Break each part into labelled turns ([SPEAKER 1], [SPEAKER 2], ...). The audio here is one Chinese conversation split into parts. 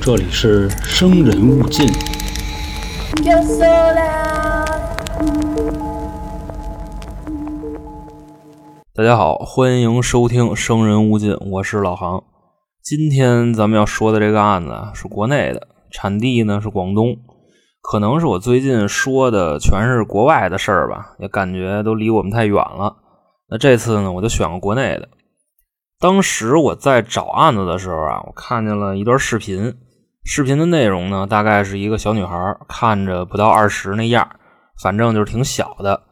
[SPEAKER 1] 这里是生人勿近。
[SPEAKER 2] 大家好，欢迎收听《生人勿近》，我是老航。今天咱们要说的这个案子，是国内的，产地呢是广东。可能是我最近说的全是国外的事儿吧，也感觉都离我们太远了。那这次呢，我就选个国内的。当时我在找案子的时候啊，我看见了一段视频。视频的内容呢，大概是一个小女孩，看着不到二十那样，反正就是挺小的。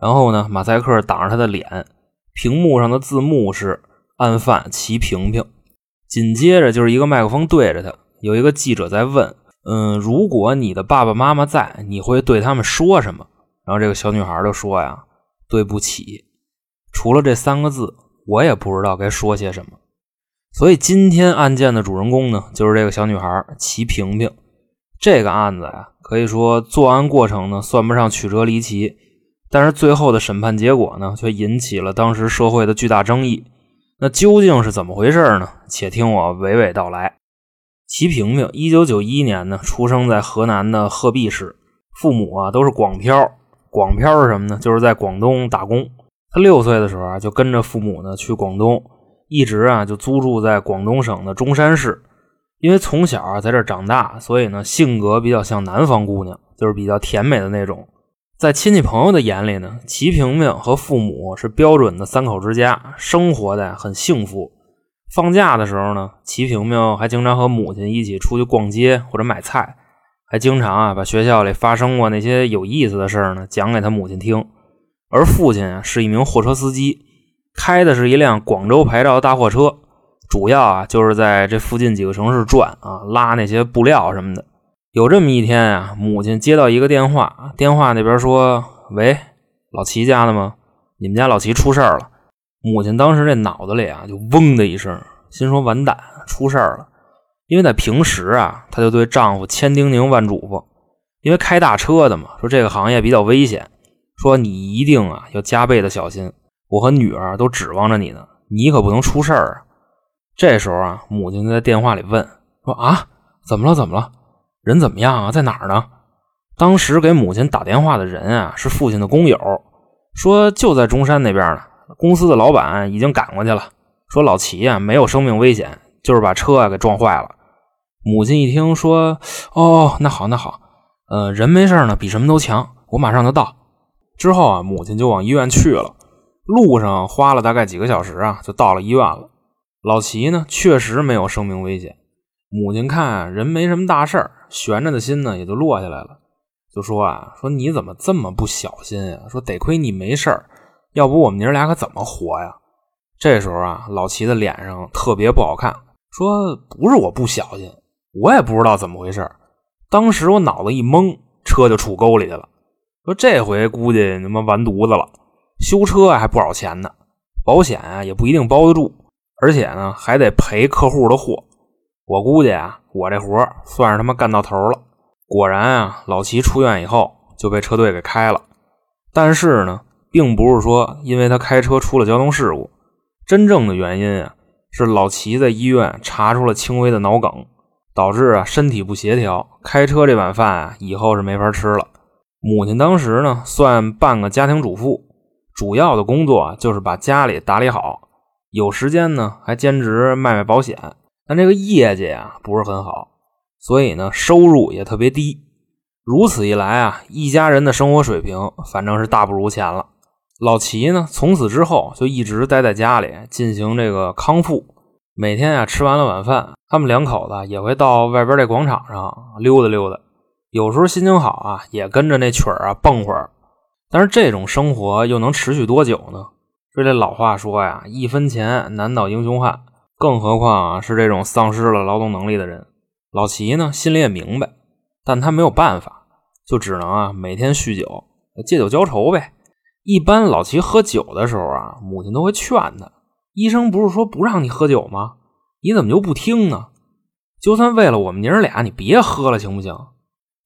[SPEAKER 2] 然后呢，马赛克挡着她的脸，屏幕上的字幕是“案犯齐平平”。紧接着就是一个麦克风对着她，有一个记者在问。嗯，如果你的爸爸妈妈在，你会对他们说什么？然后这个小女孩就说呀：“对不起。”除了这三个字，我也不知道该说些什么。所以今天案件的主人公呢，就是这个小女孩齐萍萍。这个案子呀，可以说作案过程呢算不上曲折离奇，但是最后的审判结果呢，却引起了当时社会的巨大争议。那究竟是怎么回事呢？且听我娓娓道来。齐萍萍，一九九一年呢，出生在河南的鹤壁市，父母啊都是广漂。广漂是什么呢？就是在广东打工。他六岁的时候啊，就跟着父母呢去广东，一直啊就租住在广东省的中山市。因为从小啊在这长大，所以呢性格比较像南方姑娘，就是比较甜美的那种。在亲戚朋友的眼里呢，齐萍萍和父母是标准的三口之家，生活的很幸福。放假的时候呢，齐萍萍还经常和母亲一起出去逛街或者买菜，还经常啊把学校里发生过那些有意思的事儿呢讲给他母亲听。而父亲是一名货车司机，开的是一辆广州牌照的大货车，主要啊就是在这附近几个城市转啊，拉那些布料什么的。有这么一天啊，母亲接到一个电话，电话那边说：“喂，老齐家的吗？你们家老齐出事儿了。”母亲当时这脑子里啊，就嗡的一声，心说完蛋，出事儿了。因为在平时啊，她就对丈夫千叮咛万嘱咐，因为开大车的嘛，说这个行业比较危险，说你一定啊要加倍的小心。我和女儿都指望着你呢，你可不能出事儿啊。这时候啊，母亲在电话里问说：“啊，怎么了？怎么了？人怎么样啊？在哪儿呢？”当时给母亲打电话的人啊，是父亲的工友，说就在中山那边呢。公司的老板已经赶过去了，说老齐啊没有生命危险，就是把车啊给撞坏了。母亲一听说，哦，那好那好，呃，人没事呢，比什么都强，我马上就到。之后啊，母亲就往医院去了，路上花了大概几个小时啊，就到了医院了。老齐呢确实没有生命危险，母亲看人没什么大事儿，悬着的心呢也就落下来了，就说啊，说你怎么这么不小心呀？说得亏你没事儿。要不我们娘俩可怎么活呀？这时候啊，老齐的脸上特别不好看，说：“不是我不小心，我也不知道怎么回事。当时我脑子一懵，车就杵沟里去了。说这回估计他妈完犊子了，修车还不少钱呢，保险啊也不一定包得住，而且呢还得赔客户的货。我估计啊，我这活算是他妈干到头了。果然啊，老齐出院以后就被车队给开了，但是呢。”并不是说因为他开车出了交通事故，真正的原因啊是老齐在医院查出了轻微的脑梗，导致啊身体不协调，开车这碗饭啊以后是没法吃了。母亲当时呢算半个家庭主妇，主要的工作就是把家里打理好，有时间呢还兼职卖卖保险，但这个业绩啊不是很好，所以呢收入也特别低。如此一来啊，一家人的生活水平反正是大不如前了。老齐呢，从此之后就一直待在家里进行这个康复。每天啊，吃完了晚饭，他们两口子也会到外边这广场上溜达溜达。有时候心情好啊，也跟着那曲儿啊蹦会儿。但是这种生活又能持续多久呢？说这老话说呀，一分钱难倒英雄汉，更何况啊是这种丧失了劳动能力的人。老齐呢，心里也明白，但他没有办法，就只能啊每天酗酒，借酒浇愁呗。一般老齐喝酒的时候啊，母亲都会劝他。医生不是说不让你喝酒吗？你怎么就不听呢？就算为了我们娘俩，你别喝了，行不行？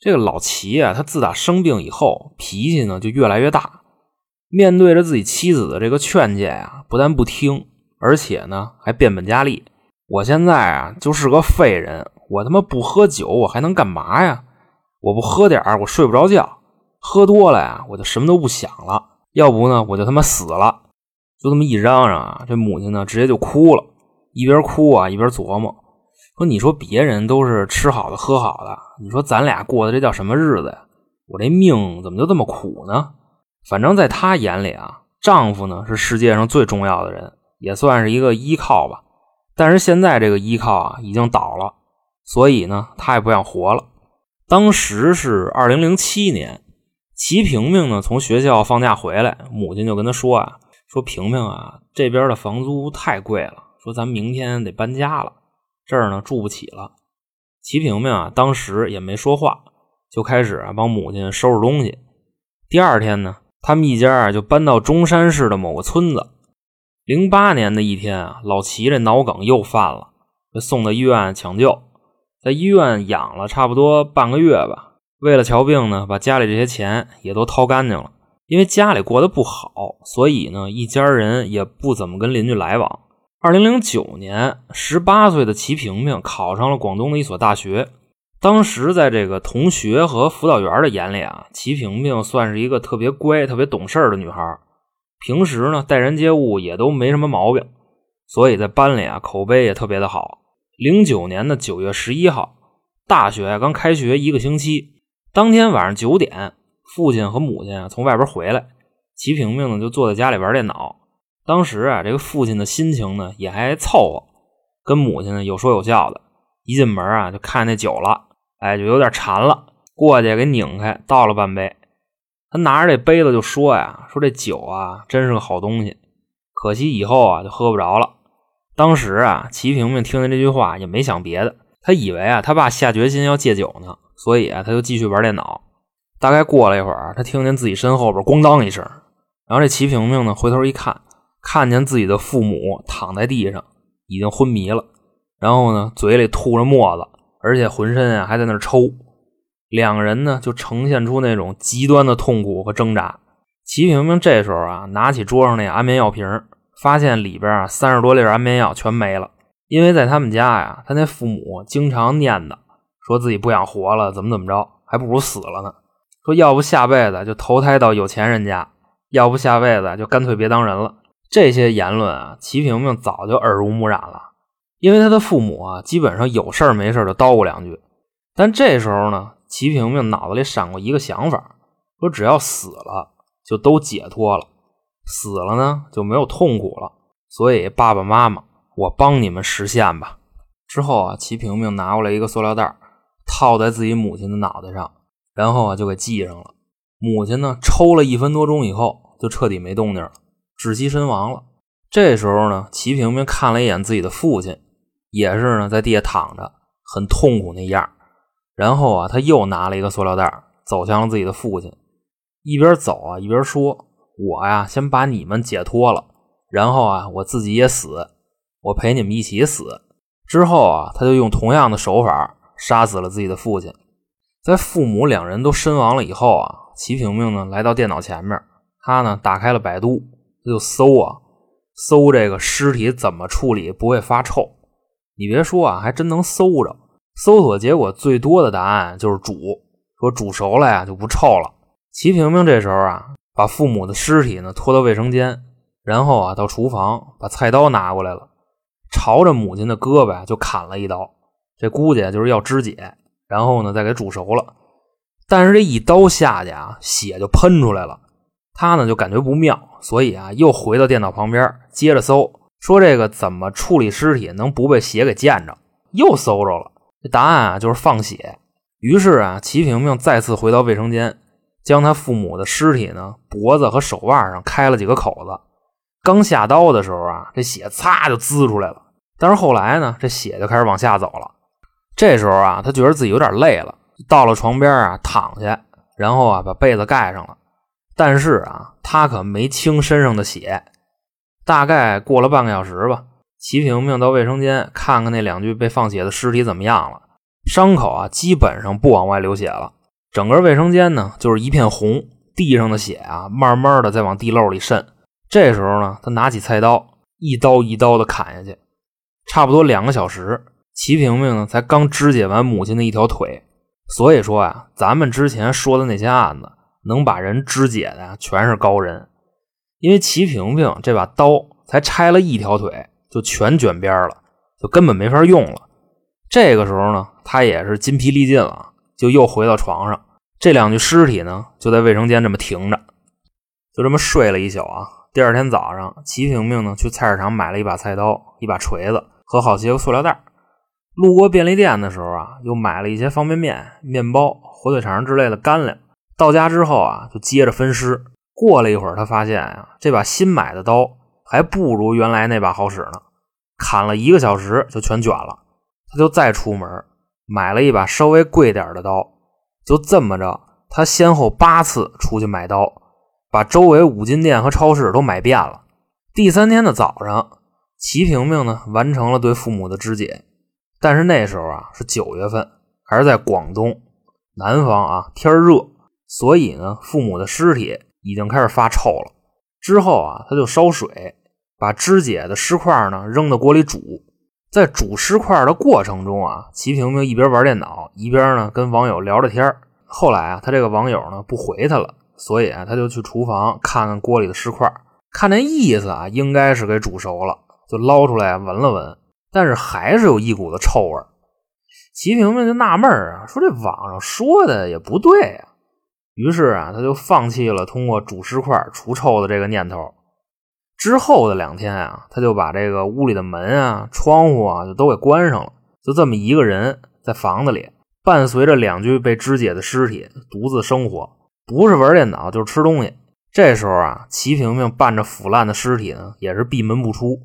[SPEAKER 2] 这个老齐啊，他自打生病以后，脾气呢就越来越大。面对着自己妻子的这个劝诫啊，不但不听，而且呢还变本加厉。我现在啊就是个废人，我他妈不喝酒，我还能干嘛呀？我不喝点儿，我睡不着觉；喝多了呀，我就什么都不想了。要不呢，我就他妈死了。就这么一嚷嚷啊，这母亲呢直接就哭了，一边哭啊一边琢磨说：“你说别人都是吃好的喝好的，你说咱俩过的这叫什么日子呀？我这命怎么就这么苦呢？反正在她眼里啊，丈夫呢是世界上最重要的人，也算是一个依靠吧。但是现在这个依靠啊已经倒了，所以呢，她也不想活了。当时是二零零七年，齐萍萍呢从学校放假回来，母亲就跟她说啊。”说平平啊，这边的房租太贵了。说咱明天得搬家了，这儿呢住不起了。齐萍萍啊，当时也没说话，就开始啊帮母亲收拾东西。第二天呢，他们一家啊就搬到中山市的某个村子。零八年的一天啊，老齐这脑梗又犯了，被送到医院抢救，在医院养了差不多半个月吧。为了瞧病呢，把家里这些钱也都掏干净了。因为家里过得不好，所以呢，一家人也不怎么跟邻居来往。二零零九年，十八岁的齐萍萍考上了广东的一所大学。当时在这个同学和辅导员的眼里啊，齐萍萍算是一个特别乖、特别懂事的女孩。平时呢，待人接物也都没什么毛病，所以在班里啊，口碑也特别的好。零九年的九月十一号，大学刚开学一个星期，当天晚上九点。父亲和母亲从外边回来，齐萍萍呢就坐在家里玩电脑。当时啊，这个父亲的心情呢也还凑合，跟母亲呢有说有笑的。一进门啊就看那酒了，哎，就有点馋了，过去给拧开倒了半杯。他拿着这杯子就说呀：“说这酒啊真是个好东西，可惜以后啊就喝不着了。”当时啊，齐萍萍听见这句话也没想别的，他以为啊他爸下决心要戒酒呢，所以啊他就继续玩电脑。大概过了一会儿，他听见自己身后边咣当一声，然后这齐萍萍呢回头一看，看见自己的父母躺在地上，已经昏迷了，然后呢嘴里吐着沫子，而且浑身啊还在那抽，两个人呢就呈现出那种极端的痛苦和挣扎。齐萍萍这时候啊拿起桌上那安眠药瓶，发现里边啊三十多粒安眠药全没了，因为在他们家呀，他那父母经常念叨，说自己不想活了，怎么怎么着，还不如死了呢。说要不下辈子就投胎到有钱人家，要不下辈子就干脆别当人了。这些言论啊，齐萍萍早就耳濡目染了，因为他的父母啊，基本上有事没事就叨咕两句。但这时候呢，齐萍萍脑子里闪过一个想法，说只要死了就都解脱了，死了呢就没有痛苦了。所以爸爸妈妈，我帮你们实现吧。之后啊，齐萍萍拿过来一个塑料袋，套在自己母亲的脑袋上。然后啊，就给系上了。母亲呢，抽了一分多钟以后，就彻底没动静了，窒息身亡了。这时候呢，齐平平看了一眼自己的父亲，也是呢，在地下躺着，很痛苦那样。然后啊，他又拿了一个塑料袋，走向了自己的父亲，一边走啊，一边说：“我呀，先把你们解脱了，然后啊，我自己也死，我陪你们一起死。”之后啊，他就用同样的手法杀死了自己的父亲。在父母两人都身亡了以后啊，齐平平呢来到电脑前面，他呢打开了百度，他就搜啊，搜这个尸体怎么处理不会发臭。你别说啊，还真能搜着。搜索结果最多的答案就是煮，说煮熟了呀就不臭了。齐萍萍这时候啊，把父母的尸体呢拖到卫生间，然后啊到厨房把菜刀拿过来了，朝着母亲的胳膊就砍了一刀，这估计就是要肢解。然后呢，再给煮熟了。但是这一刀下去啊，血就喷出来了。他呢就感觉不妙，所以啊，又回到电脑旁边，接着搜，说这个怎么处理尸体能不被血给溅着？又搜着了，这答案啊就是放血。于是啊，齐萍萍再次回到卫生间，将他父母的尸体呢脖子和手腕上开了几个口子。刚下刀的时候啊，这血擦就滋出来了。但是后来呢，这血就开始往下走了。这时候啊，他觉得自己有点累了，到了床边啊，躺下，然后啊，把被子盖上了。但是啊，他可没清身上的血。大概过了半个小时吧，齐平平到卫生间看看那两具被放血的尸体怎么样了。伤口啊，基本上不往外流血了。整个卫生间呢，就是一片红，地上的血啊，慢慢的在往地漏里渗。这时候呢，他拿起菜刀，一刀一刀的砍下去。差不多两个小时，齐平平呢才刚肢解完母亲的一条腿。所以说呀，咱们之前说的那些案子，能把人肢解的呀，全是高人。因为齐平平这把刀才拆了一条腿，就全卷边了，就根本没法用了。这个时候呢，他也是筋疲力尽了，就又回到床上。这两具尸体呢，就在卫生间这么停着，就这么睡了一宿啊。第二天早上，齐平平呢去菜市场买了一把菜刀、一把锤子和好些个塑料袋。路过便利店的时候啊，又买了一些方便面、面包、火腿肠之类的干粮。到家之后啊，就接着分尸。过了一会儿，他发现啊，这把新买的刀还不如原来那把好使呢。砍了一个小时就全卷了。他就再出门买了一把稍微贵点的刀。就这么着，他先后八次出去买刀，把周围五金店和超市都买遍了。第三天的早上，齐平平呢完成了对父母的肢解，但是那时候啊是九月份，还是在广东南方啊，天热，所以呢父母的尸体已经开始发臭了。之后啊他就烧水，把肢解的尸块呢扔到锅里煮。在煮尸块的过程中啊，齐平平一边玩电脑，一边呢跟网友聊着天后来啊，他这个网友呢不回他了，所以啊，他就去厨房看看锅里的尸块，看那意思啊，应该是给煮熟了，就捞出来闻了闻，但是还是有一股子臭味。齐平平就纳闷啊，说这网上说的也不对啊，于是啊，他就放弃了通过煮尸块除臭的这个念头。之后的两天啊，他就把这个屋里的门啊、窗户啊就都给关上了，就这么一个人在房子里，伴随着两具被肢解的尸体独自生活，不是玩电脑就是吃东西。这时候啊，齐平平伴着腐烂的尸体呢，也是闭门不出。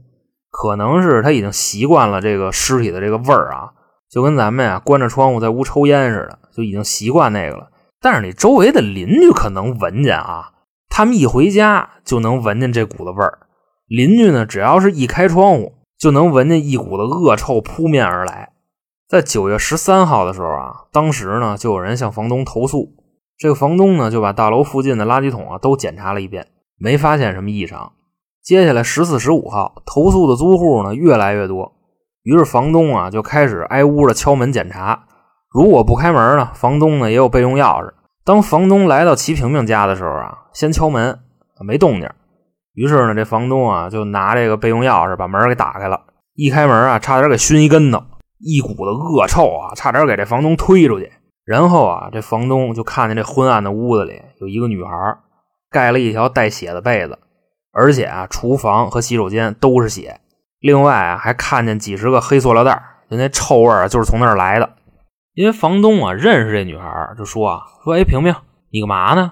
[SPEAKER 2] 可能是他已经习惯了这个尸体的这个味儿啊，就跟咱们呀关着窗户在屋抽烟似的，就已经习惯那个了。但是你周围的邻居可能闻见啊。他们一回家就能闻见这股子味儿，邻居呢，只要是一开窗户，就能闻见一股子恶臭扑面而来。在九月十三号的时候啊，当时呢就有人向房东投诉，这个房东呢就把大楼附近的垃圾桶啊都检查了一遍，没发现什么异常。接下来十四、十五号，投诉的租户呢越来越多，于是房东啊就开始挨屋的敲门检查，如果不开门呢，房东呢也有备用钥匙。当房东来到齐平平家的时候啊，先敲门，没动静。于是呢，这房东啊就拿这个备用钥匙把门给打开了。一开门啊，差点给熏一跟头，一股子恶臭啊，差点给这房东推出去。然后啊，这房东就看见这昏暗的屋子里有一个女孩，盖了一条带血的被子，而且啊，厨房和洗手间都是血。另外啊，还看见几十个黑塑料袋，就那臭味啊，就是从那儿来的。因为房东啊认识这女孩，就说啊说哎平平，你干嘛呢？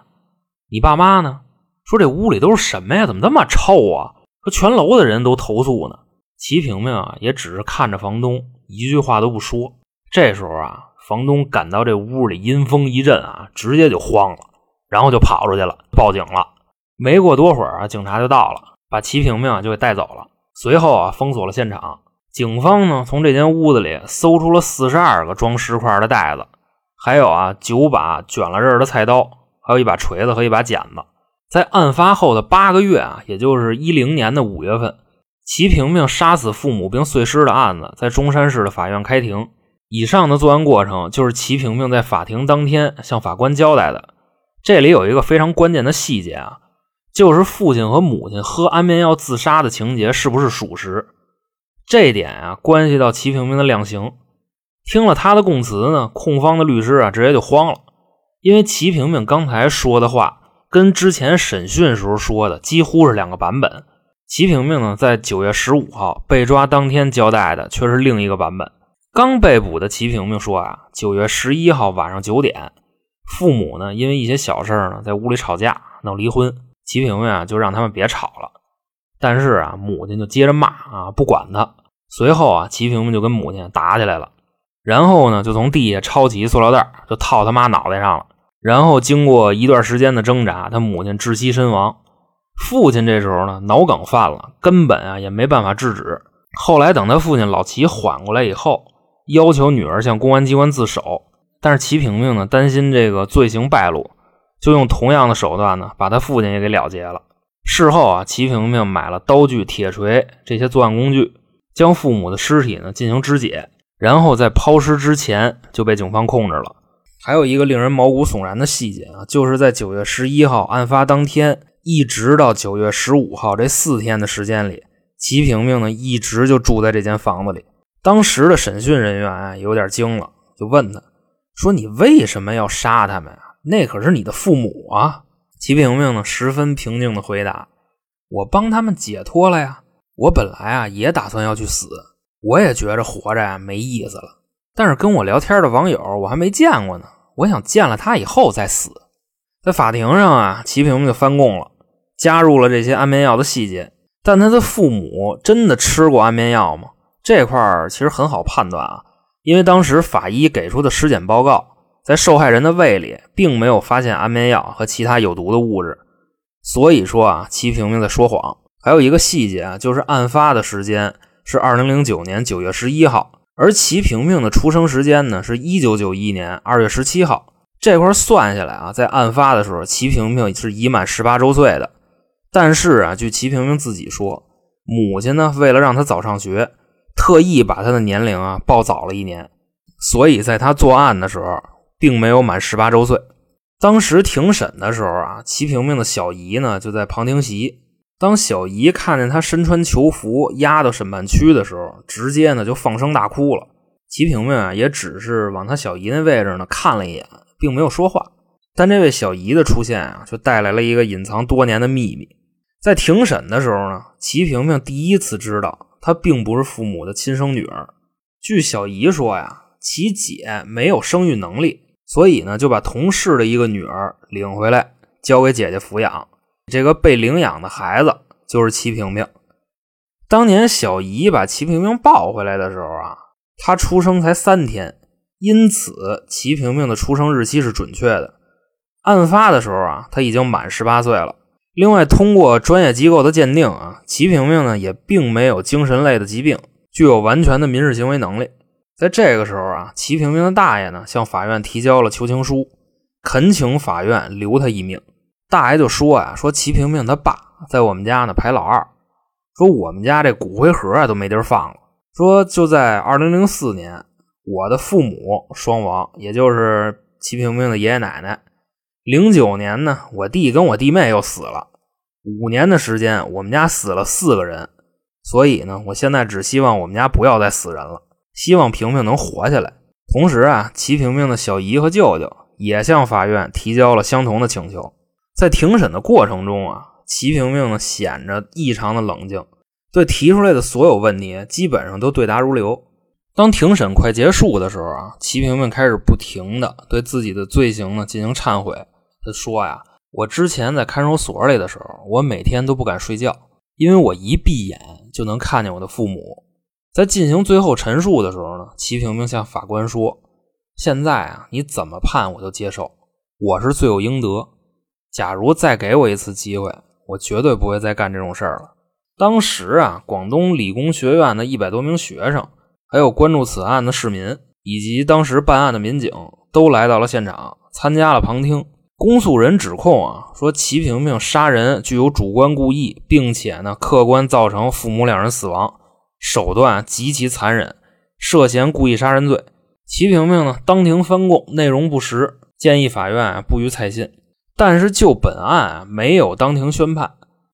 [SPEAKER 2] 你爸妈呢？说这屋里都是什么呀？怎么这么臭啊？说全楼的人都投诉呢。齐平平啊也只是看着房东，一句话都不说。这时候啊，房东感到这屋里阴风一阵啊，直接就慌了，然后就跑出去了，报警了。没过多会儿啊，警察就到了，把齐平平就给带走了。随后啊，封锁了现场。警方呢，从这间屋子里搜出了四十二个装尸块的袋子，还有啊九把卷了刃的菜刀，还有一把锤子和一把剪子。在案发后的八个月啊，也就是一零年的五月份，齐平平杀死父母并碎尸的案子在中山市的法院开庭。以上的作案过程就是齐平平在法庭当天向法官交代的。这里有一个非常关键的细节啊，就是父亲和母亲喝安眠药自杀的情节是不是属实？这点啊，关系到齐平平的量刑。听了他的供词呢，控方的律师啊，直接就慌了，因为齐平平刚才说的话跟之前审讯时候说的几乎是两个版本。齐平平呢，在九月十五号被抓当天交代的却是另一个版本。刚被捕的齐平平说啊，九月十一号晚上九点，父母呢因为一些小事呢在屋里吵架闹离婚，齐平平啊就让他们别吵了。但是啊，母亲就接着骂啊，不管他。随后啊，齐平平就跟母亲打起来了。然后呢，就从地下抄起一塑料袋，就套他妈脑袋上了。然后经过一段时间的挣扎，他母亲窒息身亡。父亲这时候呢，脑梗犯了，根本啊也没办法制止。后来等他父亲老齐缓过来以后，要求女儿向公安机关自首。但是齐平平呢，担心这个罪行败露，就用同样的手段呢，把他父亲也给了结了。事后啊，齐平平买了刀具、铁锤这些作案工具，将父母的尸体呢进行肢解，然后在抛尸之前就被警方控制了。还有一个令人毛骨悚然的细节啊，就是在九月十一号案发当天，一直到九月十五号这四天的时间里，齐平平呢一直就住在这间房子里。当时的审讯人员啊有点惊了，就问他说：“你为什么要杀他们啊？那可是你的父母啊！”齐平平呢十分平静的回答：“我帮他们解脱了呀。我本来啊也打算要去死，我也觉着活着呀没意思了。但是跟我聊天的网友我还没见过呢，我想见了他以后再死。”在法庭上啊，齐平平就翻供了，加入了这些安眠药的细节。但他的父母真的吃过安眠药吗？这块儿其实很好判断啊，因为当时法医给出的尸检报告。在受害人的胃里并没有发现安眠药和其他有毒的物质，所以说啊，齐平平在说谎。还有一个细节啊，就是案发的时间是二零零九年九月十一号，而齐平平的出生时间呢是一九九一年二月十七号。这块算下来啊，在案发的时候，齐平平是已满十八周岁的。但是啊，据齐平平自己说，母亲呢为了让他早上学，特意把他的年龄啊报早了一年，所以在他作案的时候。并没有满十八周岁。当时庭审的时候啊，齐平平的小姨呢就在旁听席。当小姨看见他身穿囚服押到审判区的时候，直接呢就放声大哭了。齐平平啊也只是往他小姨那位置呢看了一眼，并没有说话。但这位小姨的出现啊，却带来了一个隐藏多年的秘密。在庭审的时候呢，齐平平第一次知道她并不是父母的亲生女儿。据小姨说呀，其姐没有生育能力。所以呢，就把同事的一个女儿领回来，交给姐姐抚养。这个被领养的孩子就是齐平平。当年小姨把齐平平抱回来的时候啊，她出生才三天，因此齐平平的出生日期是准确的。案发的时候啊，他已经满十八岁了。另外，通过专业机构的鉴定啊，齐平平呢也并没有精神类的疾病，具有完全的民事行为能力。在这个时候啊，齐平平的大爷呢向法院提交了求情书，恳请法院留他一命。大爷就说呀：“说齐平平他爸在我们家呢排老二，说我们家这骨灰盒啊都没地儿放了。说就在二零零四年，我的父母双亡，也就是齐平平的爷爷奶奶。零九年呢，我弟跟我弟妹又死了。五年的时间，我们家死了四个人。所以呢，我现在只希望我们家不要再死人了。”希望平平能活下来。同时啊，齐平平的小姨和舅舅也向法院提交了相同的请求。在庭审的过程中啊，齐平平呢显着异常的冷静，对提出来的所有问题基本上都对答如流。当庭审快结束的时候啊，齐平平开始不停的对自己的罪行呢进行忏悔。他说呀：“我之前在看守所里的时候，我每天都不敢睡觉，因为我一闭眼就能看见我的父母。”在进行最后陈述的时候呢，齐平平向法官说：“现在啊，你怎么判我都接受，我是罪有应得。假如再给我一次机会，我绝对不会再干这种事儿了。”当时啊，广东理工学院的一百多名学生，还有关注此案的市民，以及当时办案的民警，都来到了现场，参加了旁听。公诉人指控啊，说齐平平杀人具有主观故意，并且呢，客观造成父母两人死亡。手段极其残忍，涉嫌故意杀人罪。齐平平呢，当庭翻供，内容不实，建议法院啊不予采信。但是就本案啊，没有当庭宣判。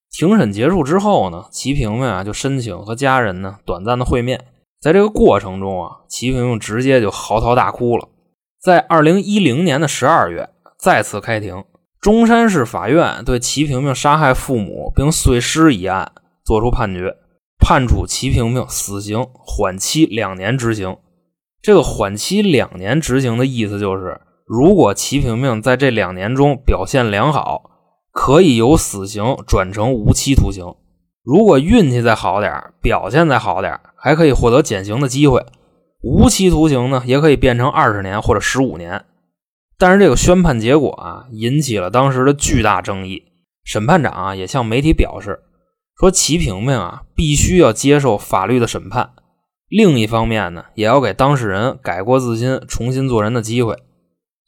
[SPEAKER 2] 庭审结束之后呢，齐平平啊就申请和家人呢短暂的会面。在这个过程中啊，齐平平直接就嚎啕大哭了。在二零一零年的十二月，再次开庭，中山市法院对齐平平杀害父母并碎尸一案作出判决。判处齐平平死刑缓期两年执行。这个缓期两年执行的意思就是，如果齐平平在这两年中表现良好，可以由死刑转成无期徒刑；如果运气再好点，表现再好点，还可以获得减刑的机会。无期徒刑呢，也可以变成二十年或者十五年。但是这个宣判结果啊，引起了当时的巨大争议。审判长啊，也向媒体表示。说齐平平啊，必须要接受法律的审判。另一方面呢，也要给当事人改过自新、重新做人的机会。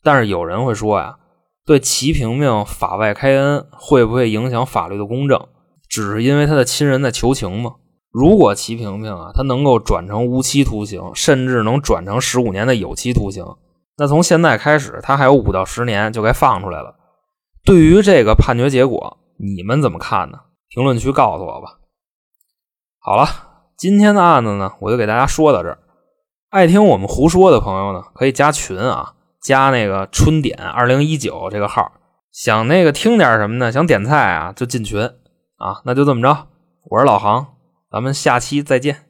[SPEAKER 2] 但是有人会说呀，对齐平平法外开恩，会不会影响法律的公正？只是因为他的亲人在求情吗？如果齐萍萍啊，他能够转成无期徒刑，甚至能转成十五年的有期徒刑，那从现在开始，他还有五到十年就该放出来了。对于这个判决结果，你们怎么看呢？评论区告诉我吧。好了，今天的案子呢，我就给大家说到这儿。爱听我们胡说的朋友呢，可以加群啊，加那个春点二零一九这个号。想那个听点什么呢？想点菜啊，就进群啊。那就这么着，我是老航，咱们下期再见。